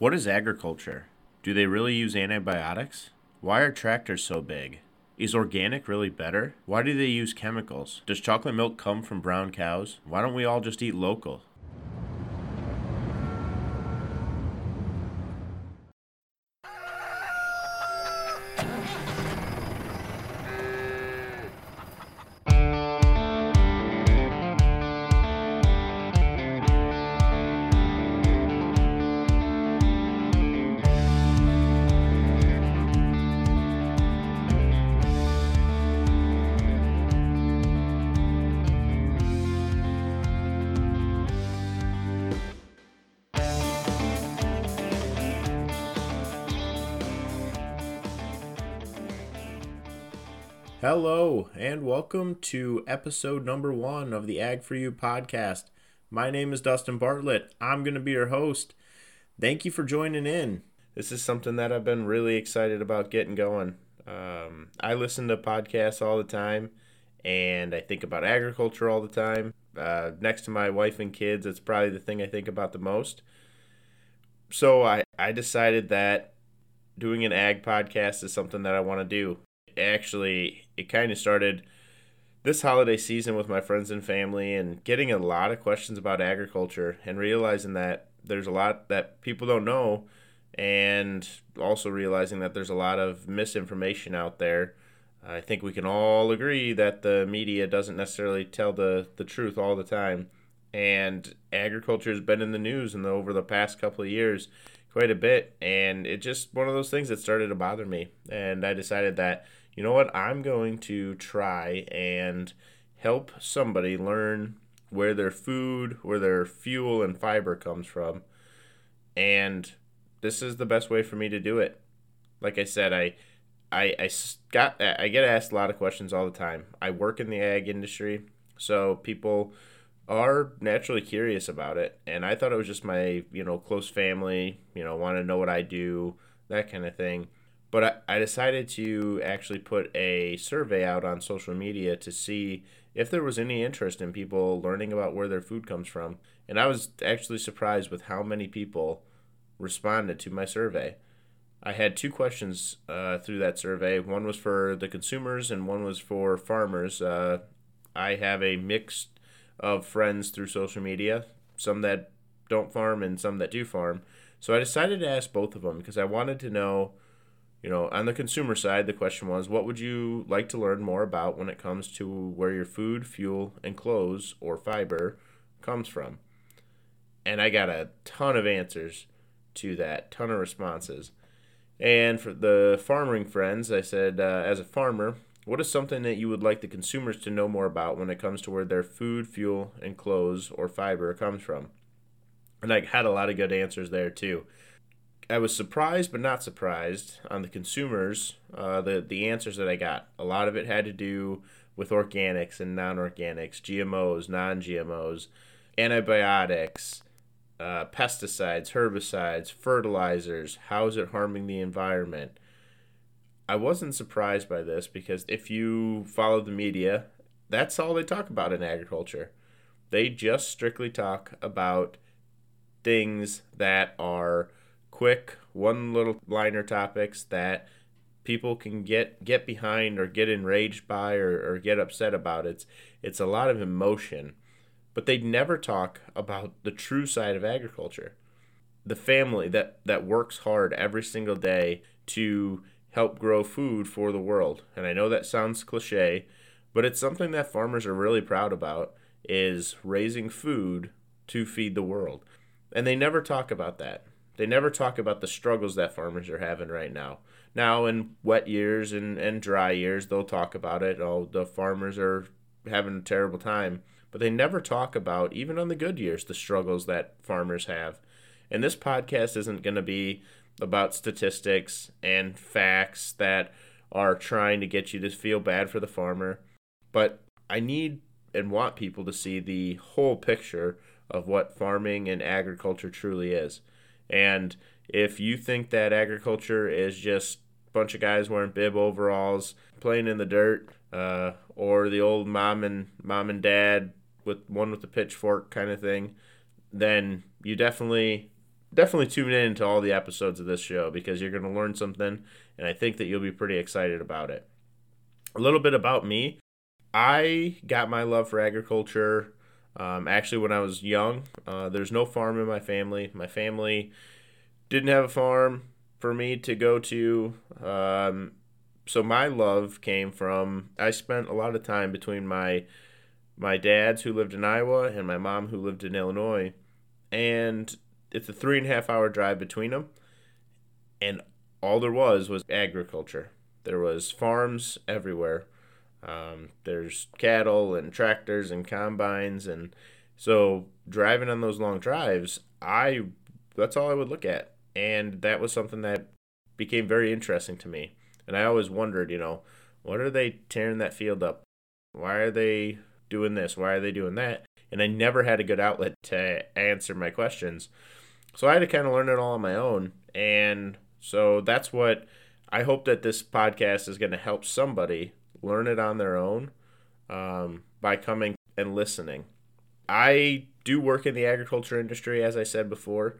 What is agriculture? Do they really use antibiotics? Why are tractors so big? Is organic really better? Why do they use chemicals? Does chocolate milk come from brown cows? Why don't we all just eat local? Hello, and welcome to episode number one of the Ag for You podcast. My name is Dustin Bartlett. I'm going to be your host. Thank you for joining in. This is something that I've been really excited about getting going. Um, I listen to podcasts all the time, and I think about agriculture all the time. Uh, next to my wife and kids, it's probably the thing I think about the most. So I, I decided that doing an ag podcast is something that I want to do actually it kind of started this holiday season with my friends and family and getting a lot of questions about agriculture and realizing that there's a lot that people don't know and also realizing that there's a lot of misinformation out there. I think we can all agree that the media doesn't necessarily tell the, the truth all the time. And agriculture has been in the news in the, over the past couple of years quite a bit. And it just one of those things that started to bother me. And I decided that you know what? I'm going to try and help somebody learn where their food, where their fuel and fiber comes from. And this is the best way for me to do it. Like I said, I I, I got I get asked a lot of questions all the time. I work in the ag industry, so people are naturally curious about it. And I thought it was just my, you know, close family, you know, want to know what I do, that kind of thing. But I, I decided to actually put a survey out on social media to see if there was any interest in people learning about where their food comes from. And I was actually surprised with how many people responded to my survey. I had two questions uh, through that survey. One was for the consumers, and one was for farmers. Uh, I have a mix of friends through social media, some that don't farm and some that do farm. So I decided to ask both of them because I wanted to know you know, on the consumer side, the question was, what would you like to learn more about when it comes to where your food, fuel, and clothes or fiber comes from? And I got a ton of answers to that, ton of responses. And for the farming friends, I said, uh, as a farmer, what is something that you would like the consumers to know more about when it comes to where their food, fuel, and clothes or fiber comes from? And I had a lot of good answers there too. I was surprised but not surprised on the consumers. Uh, the the answers that I got. A lot of it had to do with organics and non-organics, GMOs, non-GMOs, antibiotics, uh, pesticides, herbicides, fertilizers. How is it harming the environment? I wasn't surprised by this because if you follow the media, that's all they talk about in agriculture. They just strictly talk about things that are quick one little liner topics that people can get get behind or get enraged by or, or get upset about. It's it's a lot of emotion but they never talk about the true side of agriculture. The family that that works hard every single day to help grow food for the world. And i know that sounds cliche but it's something that farmers are really proud about is raising food to feed the world. And they never talk about that they never talk about the struggles that farmers are having right now. Now, in wet years and, and dry years, they'll talk about it. Oh, the farmers are having a terrible time. But they never talk about, even on the good years, the struggles that farmers have. And this podcast isn't going to be about statistics and facts that are trying to get you to feel bad for the farmer. But I need and want people to see the whole picture of what farming and agriculture truly is. And if you think that agriculture is just a bunch of guys wearing bib overalls, playing in the dirt, uh, or the old mom and mom and dad with one with the pitchfork kind of thing, then you definitely definitely tune in to all the episodes of this show because you're going to learn something, and I think that you'll be pretty excited about it. A little bit about me I got my love for agriculture um, actually when I was young. Uh, there's no farm in my family. My family didn't have a farm for me to go to. Um, so my love came from I spent a lot of time between my my dad's who lived in Iowa and my mom who lived in Illinois, and it's a three and a half hour drive between them, and all there was was agriculture. There was farms everywhere. Um, there's cattle and tractors and combines, and so driving on those long drives, I that's all I would look at, and that was something that became very interesting to me. And I always wondered, you know, what are they tearing that field up? Why are they doing this? Why are they doing that? And I never had a good outlet to answer my questions. So I had to kind of learn it all on my own. And so that's what I hope that this podcast is going to help somebody learn it on their own um, by coming and listening. I do work in the agriculture industry, as I said before.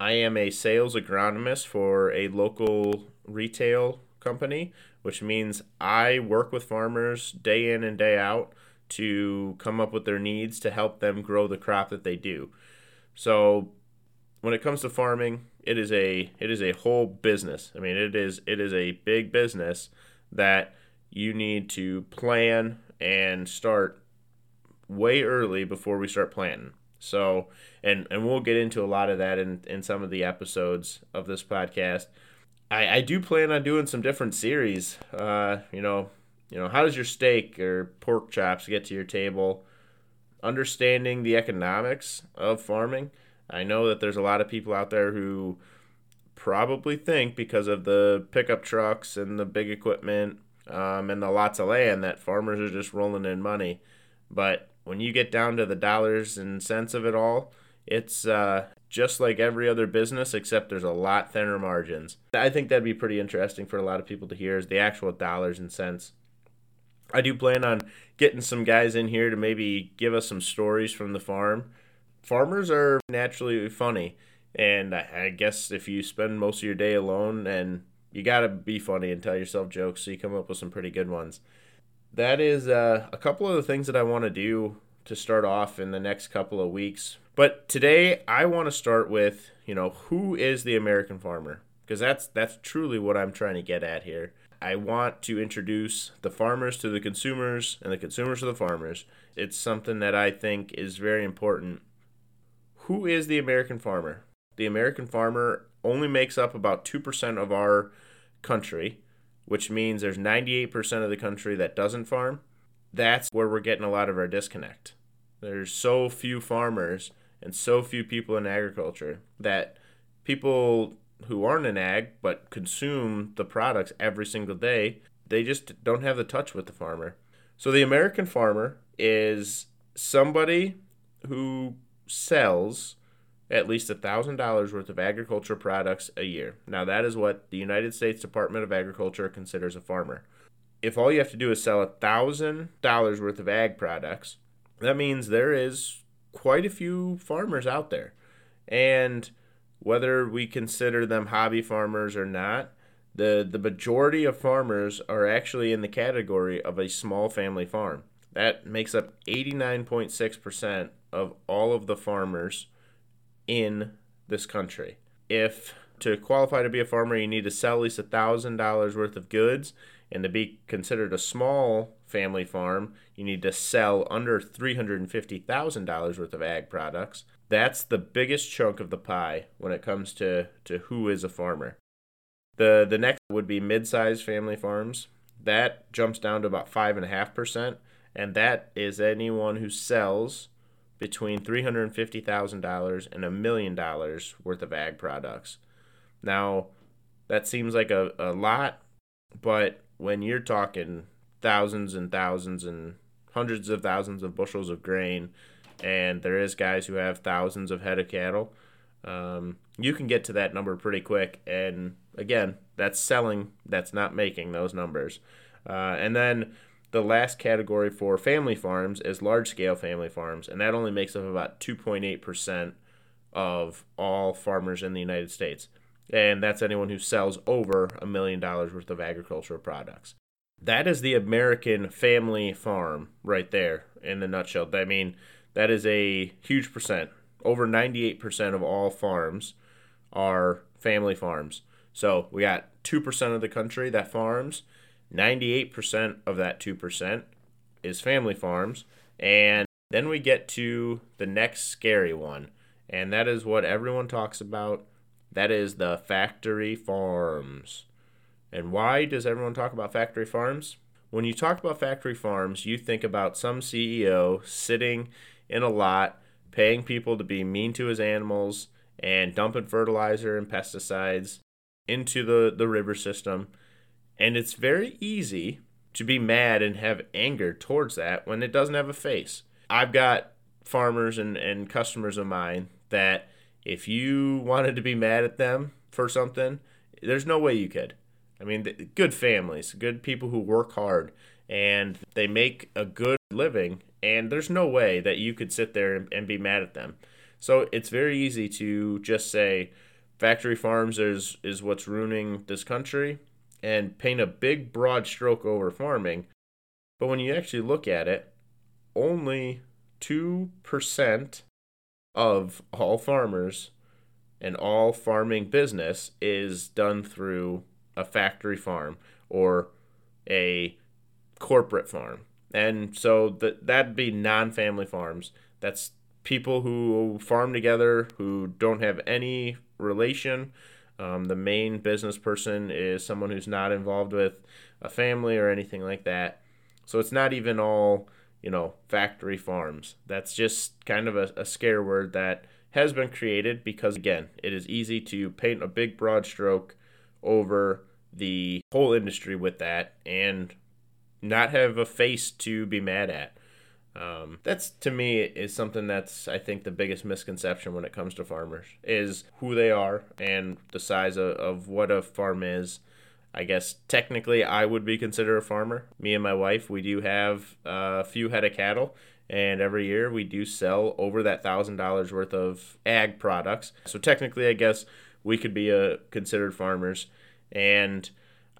I am a sales agronomist for a local retail company, which means I work with farmers day in and day out to come up with their needs to help them grow the crop that they do. So when it comes to farming, it is a it is a whole business. I mean, it is it is a big business that you need to plan and start way early before we start planting. So, and and we'll get into a lot of that in in some of the episodes of this podcast. I I do plan on doing some different series. Uh, you know, you know, how does your steak or pork chops get to your table? Understanding the economics of farming. I know that there's a lot of people out there who probably think because of the pickup trucks and the big equipment um, and the lots of land that farmers are just rolling in money. But when you get down to the dollars and cents of it all, it's uh, just like every other business, except there's a lot thinner margins. I think that'd be pretty interesting for a lot of people to hear is the actual dollars and cents. I do plan on getting some guys in here to maybe give us some stories from the farm. Farmers are naturally funny, and I guess if you spend most of your day alone and you got to be funny and tell yourself jokes so you come up with some pretty good ones. That is uh, a couple of the things that I want to do to start off in the next couple of weeks. But today I want to start with, you know, who is the American farmer? Because that's that's truly what I'm trying to get at here. I want to introduce the farmers to the consumers and the consumers to the farmers. It's something that I think is very important. Who is the American farmer? The American farmer only makes up about 2% of our country, which means there's 98% of the country that doesn't farm. That's where we're getting a lot of our disconnect. There's so few farmers and so few people in agriculture that people who aren't in ag but consume the products every single day, they just don't have the touch with the farmer. So the American farmer is somebody who sells at least $1,000 worth of agriculture products a year. Now, that is what the United States Department of Agriculture considers a farmer. If all you have to do is sell $1,000 worth of ag products, that means there is quite a few farmers out there. And whether we consider them hobby farmers or not, the, the majority of farmers are actually in the category of a small family farm. That makes up 89.6% of all of the farmers in this country. If to qualify to be a farmer, you need to sell at least $1,000 worth of goods, and to be considered a small family farm, you need to sell under $350,000 worth of ag products. That's the biggest chunk of the pie when it comes to, to who is a farmer. The, the next would be mid sized family farms. That jumps down to about 5.5%, and that is anyone who sells between $350,000 and a million dollars worth of ag products. Now, that seems like a, a lot, but when you're talking thousands and thousands and hundreds of thousands of bushels of grain, and there is guys who have thousands of head of cattle, um, you can get to that number pretty quick. And again, that's selling, that's not making those numbers. Uh, and then the last category for family farms is large scale family farms, and that only makes up about 2.8% of all farmers in the United States. And that's anyone who sells over a million dollars worth of agricultural products. That is the American family farm right there in a nutshell. I mean, that is a huge percent. Over 98% of all farms are family farms. So we got 2% of the country that farms. 98% of that 2% is family farms. And then we get to the next scary one. And that is what everyone talks about. That is the factory farms. And why does everyone talk about factory farms? When you talk about factory farms, you think about some CEO sitting in a lot, paying people to be mean to his animals, and dumping fertilizer and pesticides into the, the river system. And it's very easy to be mad and have anger towards that when it doesn't have a face. I've got farmers and, and customers of mine that if you wanted to be mad at them for something, there's no way you could. I mean, good families, good people who work hard, and they make a good living, and there's no way that you could sit there and, and be mad at them. So it's very easy to just say factory farms is is what's ruining this country and paint a big broad stroke over farming. But when you actually look at it, only 2% of all farmers and all farming business is done through a factory farm or a corporate farm. And so that that'd be non-family farms. That's people who farm together who don't have any relation. Um, the main business person is someone who's not involved with a family or anything like that. So it's not even all, you know, factory farms. That's just kind of a, a scare word that has been created because, again, it is easy to paint a big broad stroke over the whole industry with that and not have a face to be mad at. Um, that's to me is something that's I think the biggest misconception when it comes to farmers is who they are and the size of, of what a farm is. I guess technically I would be considered a farmer. Me and my wife, we do have a few head of cattle, and every year we do sell over that thousand dollars worth of ag products. So technically, I guess we could be a uh, considered farmers, and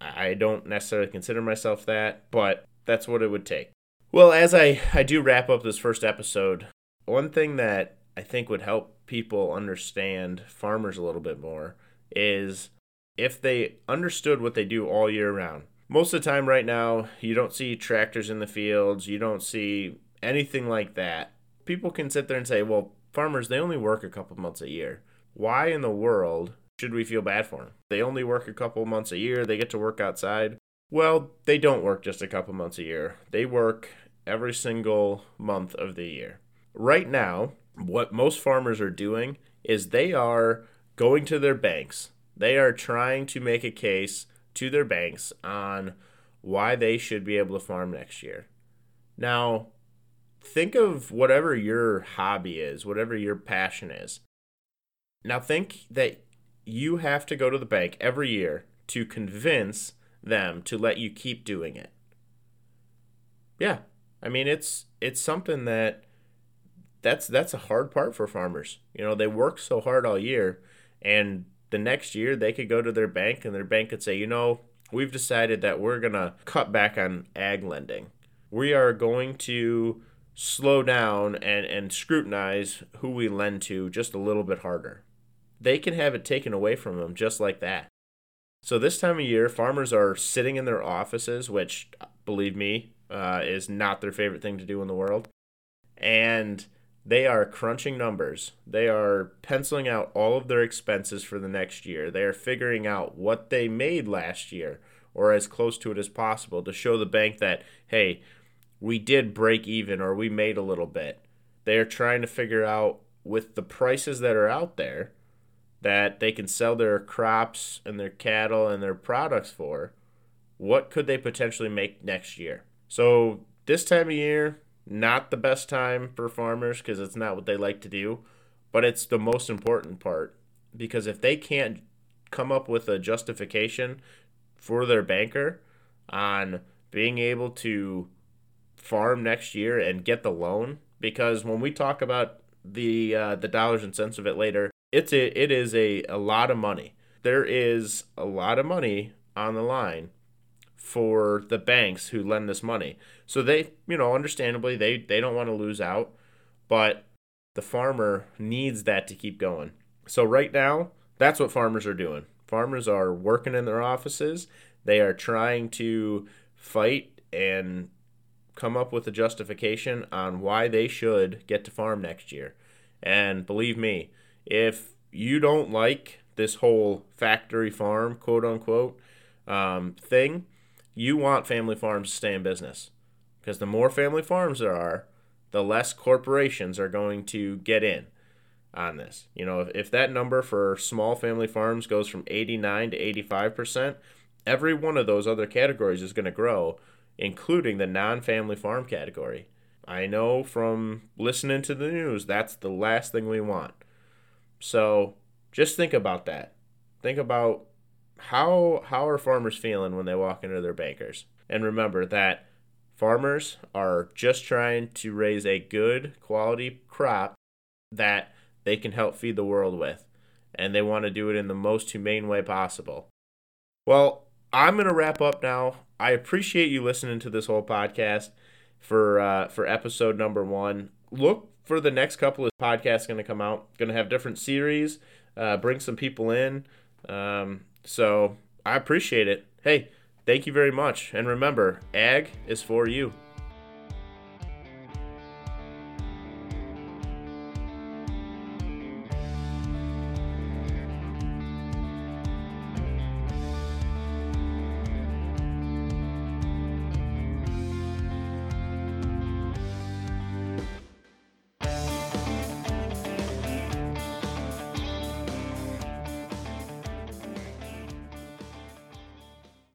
I don't necessarily consider myself that, but that's what it would take. Well, as I, I do wrap up this first episode, one thing that I think would help people understand farmers a little bit more is if they understood what they do all year round. Most of the time, right now, you don't see tractors in the fields, you don't see anything like that. People can sit there and say, well, farmers, they only work a couple months a year. Why in the world should we feel bad for them? They only work a couple months a year, they get to work outside. Well, they don't work just a couple months a year. They work every single month of the year. Right now, what most farmers are doing is they are going to their banks. They are trying to make a case to their banks on why they should be able to farm next year. Now, think of whatever your hobby is, whatever your passion is. Now, think that you have to go to the bank every year to convince them to let you keep doing it. Yeah, I mean, it's it's something that that's that's a hard part for farmers. You know, they work so hard all year, and the next year they could go to their bank and their bank could say, you know, we've decided that we're gonna cut back on ag lending. We are going to slow down and, and scrutinize who we lend to just a little bit harder. They can have it taken away from them just like that. So, this time of year, farmers are sitting in their offices, which, believe me, uh, is not their favorite thing to do in the world. And they are crunching numbers. They are penciling out all of their expenses for the next year. They are figuring out what they made last year or as close to it as possible to show the bank that, hey, we did break even or we made a little bit. They are trying to figure out with the prices that are out there that they can sell their crops and their cattle and their products for, what could they potentially make next year? So this time of year, not the best time for farmers because it's not what they like to do, but it's the most important part because if they can't come up with a justification for their banker on being able to farm next year and get the loan, because when we talk about the uh, the dollars and cents of it later. It's a it is a, a lot of money. There is a lot of money on the line for the banks who lend this money. So they, you know, understandably they they don't want to lose out, but the farmer needs that to keep going. So right now, that's what farmers are doing. Farmers are working in their offices. They are trying to fight and come up with a justification on why they should get to farm next year. And believe me, if you don't like this whole factory farm, quote unquote, um, thing, you want family farms to stay in business. Because the more family farms there are, the less corporations are going to get in on this. You know, if, if that number for small family farms goes from 89 to 85%, every one of those other categories is going to grow, including the non family farm category. I know from listening to the news, that's the last thing we want. So just think about that. Think about how how are farmers feeling when they walk into their bankers? And remember that farmers are just trying to raise a good quality crop that they can help feed the world with. And they want to do it in the most humane way possible. Well, I'm going to wrap up now. I appreciate you listening to this whole podcast for uh, for episode number one. Look for the next couple of podcasts going to come out. Going to have different series, uh, bring some people in. Um, so I appreciate it. Hey, thank you very much. And remember, ag is for you.